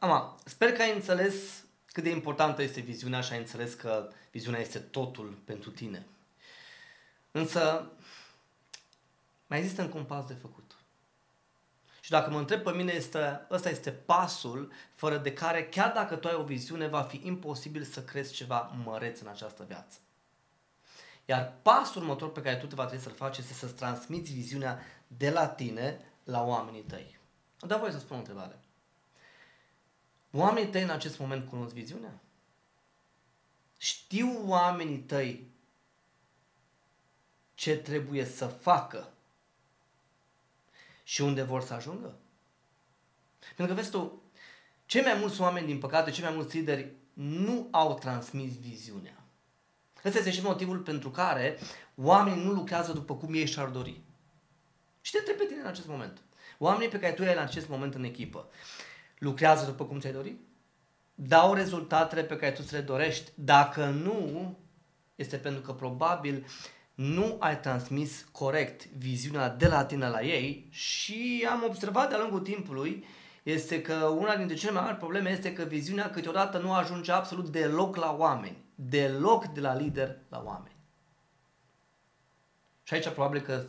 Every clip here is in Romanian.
Ama, sper că ai înțeles cât de importantă este viziunea și ai înțeles că viziunea este totul pentru tine. Însă, mai există încă un pas de făcut. Și dacă mă întreb pe mine, este, ăsta este pasul fără de care, chiar dacă tu ai o viziune, va fi imposibil să crezi ceva măreț în această viață. Iar pasul următor pe care tu te va trebui să-l faci este să-ți transmiți viziunea de la tine la oamenii tăi. Da, voi să spun o întrebare. Oamenii tăi în acest moment cunosc viziunea? Știu oamenii tăi ce trebuie să facă și unde vor să ajungă? Pentru că vezi tu, cei mai mulți oameni, din păcate, cei mai mulți lideri nu au transmis viziunea. Ăsta este și motivul pentru care oamenii nu lucrează după cum ei și-ar dori. Și te întreb pe tine în acest moment. Oamenii pe care tu ai în acest moment în echipă, lucrează după cum ți-ai dori? Dau rezultatele pe care tu ți le dorești? Dacă nu, este pentru că probabil nu ai transmis corect viziunea de la tine la ei și am observat de-a lungul timpului este că una dintre cele mai mari probleme este că viziunea câteodată nu ajunge absolut deloc la oameni. Deloc de la lider la oameni. Și aici probabil că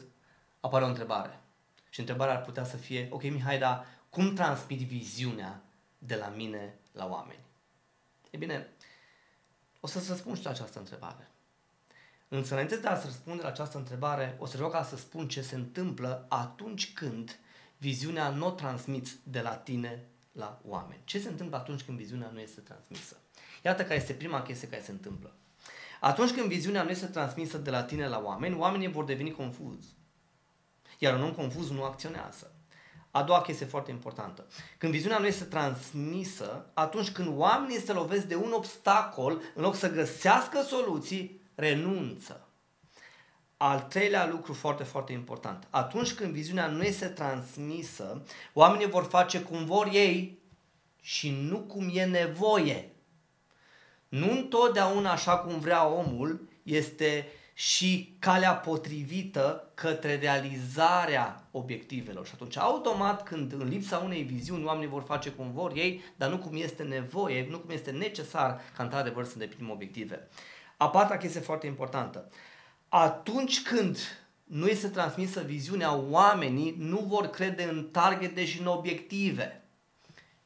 apare o întrebare. Și întrebarea ar putea să fie, ok Mihai, dar cum transmit viziunea de la mine la oameni? E bine, o să-ți răspund și la această întrebare. Însă, înainte de a-ți răspunde la această întrebare, o să rog ca să spun ce se întâmplă atunci când viziunea nu o transmiți de la tine la oameni. Ce se întâmplă atunci când viziunea nu este transmisă? Iată care este prima chestie care se întâmplă. Atunci când viziunea nu este transmisă de la tine la oameni, oamenii vor deveni confuzi. Iar un om confuz nu acționează. A doua chestie foarte importantă. Când viziunea nu este transmisă, atunci când oamenii se lovesc de un obstacol, în loc să găsească soluții, renunță. Al treilea lucru foarte, foarte important. Atunci când viziunea nu este transmisă, oamenii vor face cum vor ei și nu cum e nevoie. Nu întotdeauna așa cum vrea omul este și calea potrivită către realizarea obiectivelor. Și atunci, automat, când în lipsa unei viziuni oamenii vor face cum vor ei, dar nu cum este nevoie, nu cum este necesar ca într-adevăr să îndeplinim obiective. A patra chestie foarte importantă. Atunci când nu este transmisă viziunea, oamenii nu vor crede în targete și în obiective.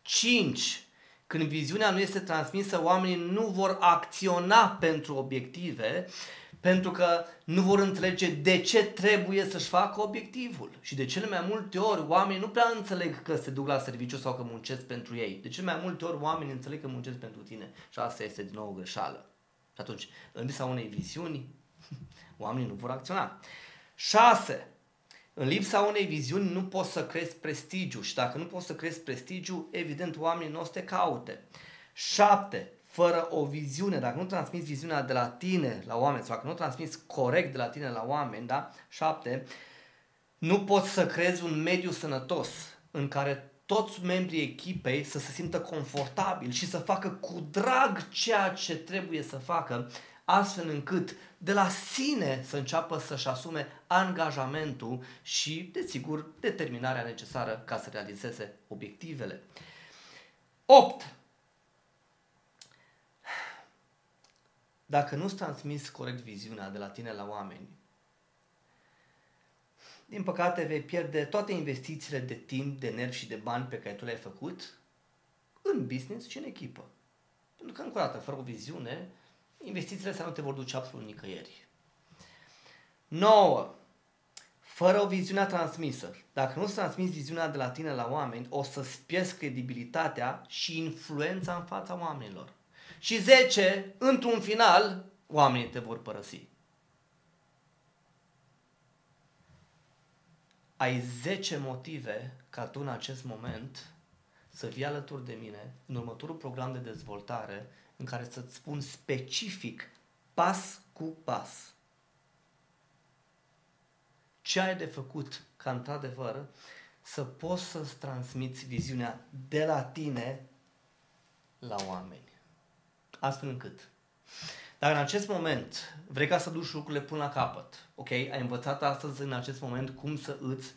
5. Când viziunea nu este transmisă, oamenii nu vor acționa pentru obiective, pentru că nu vor înțelege de ce trebuie să-și facă obiectivul. Și de cele mai multe ori oamenii nu prea înțeleg că se duc la serviciu sau că muncesc pentru ei. De cele mai multe ori oamenii înțeleg că muncesc pentru tine. Și asta este din nou o greșeală. Și atunci, în lipsa unei viziuni, oamenii nu vor acționa. 6. În lipsa unei viziuni nu poți să crezi prestigiu și dacă nu poți să crezi prestigiu, evident oamenii nu o să te caute. 7. Fără o viziune, dacă nu transmiți viziunea de la tine la oameni sau dacă nu transmiți corect de la tine la oameni, da? 7. Nu poți să crezi un mediu sănătos în care toți membrii echipei să se simtă confortabil și să facă cu drag ceea ce trebuie să facă, astfel încât de la sine să înceapă să-și asume angajamentul și, desigur, determinarea necesară ca să realizeze obiectivele. 8. Dacă nu-ți transmiți corect viziunea de la tine la oameni, din păcate vei pierde toate investițiile de timp, de nervi și de bani pe care tu le-ai făcut în business și în echipă. Pentru că, încă o dată, fără o viziune, investițiile astea nu te vor duce absolut nicăieri. 9. Fără o viziune transmisă. Dacă nu-ți transmiți viziunea de la tine la oameni, o să-ți pierzi credibilitatea și influența în fața oamenilor. Și 10. Într-un final, oamenii te vor părăsi. ai 10 motive ca tu în acest moment să vii alături de mine în următorul program de dezvoltare în care să-ți spun specific, pas cu pas, ce ai de făcut ca într-adevăr să poți să-ți transmiți viziunea de la tine la oameni. Astfel încât dar în acest moment vrei ca să duci lucrurile până la capăt. Ok? Ai învățat astăzi în acest moment cum să îți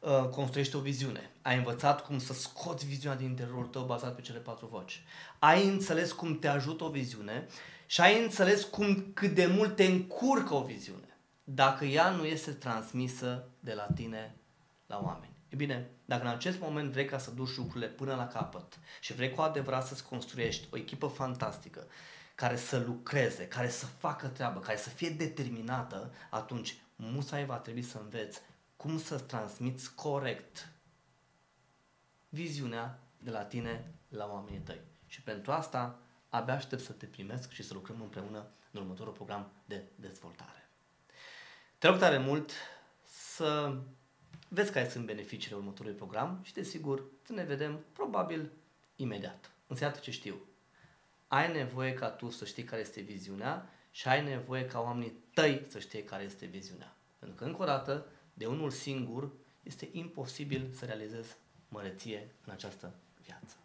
uh, construiești o viziune. Ai învățat cum să scoți viziunea din interiorul tău bazat pe cele patru voci. Ai înțeles cum te ajută o viziune și ai înțeles cum cât de mult te încurcă o viziune dacă ea nu este transmisă de la tine la oameni. E bine, dacă în acest moment vrei ca să duci lucrurile până la capăt și vrei cu adevărat să-ți construiești o echipă fantastică care să lucreze, care să facă treabă, care să fie determinată, atunci musai va trebui să înveți cum să transmiți corect viziunea de la tine la oamenii tăi. Și pentru asta abia aștept să te primesc și să lucrăm împreună în următorul program de dezvoltare. Te rog tare mult să vezi care sunt beneficiile următorului program și, desigur, să ne vedem probabil imediat. Însă iată ce știu. Ai nevoie ca tu să știi care este viziunea și ai nevoie ca oamenii tăi să știe care este viziunea. Pentru că, încă o dată, de unul singur este imposibil să realizezi măreție în această viață.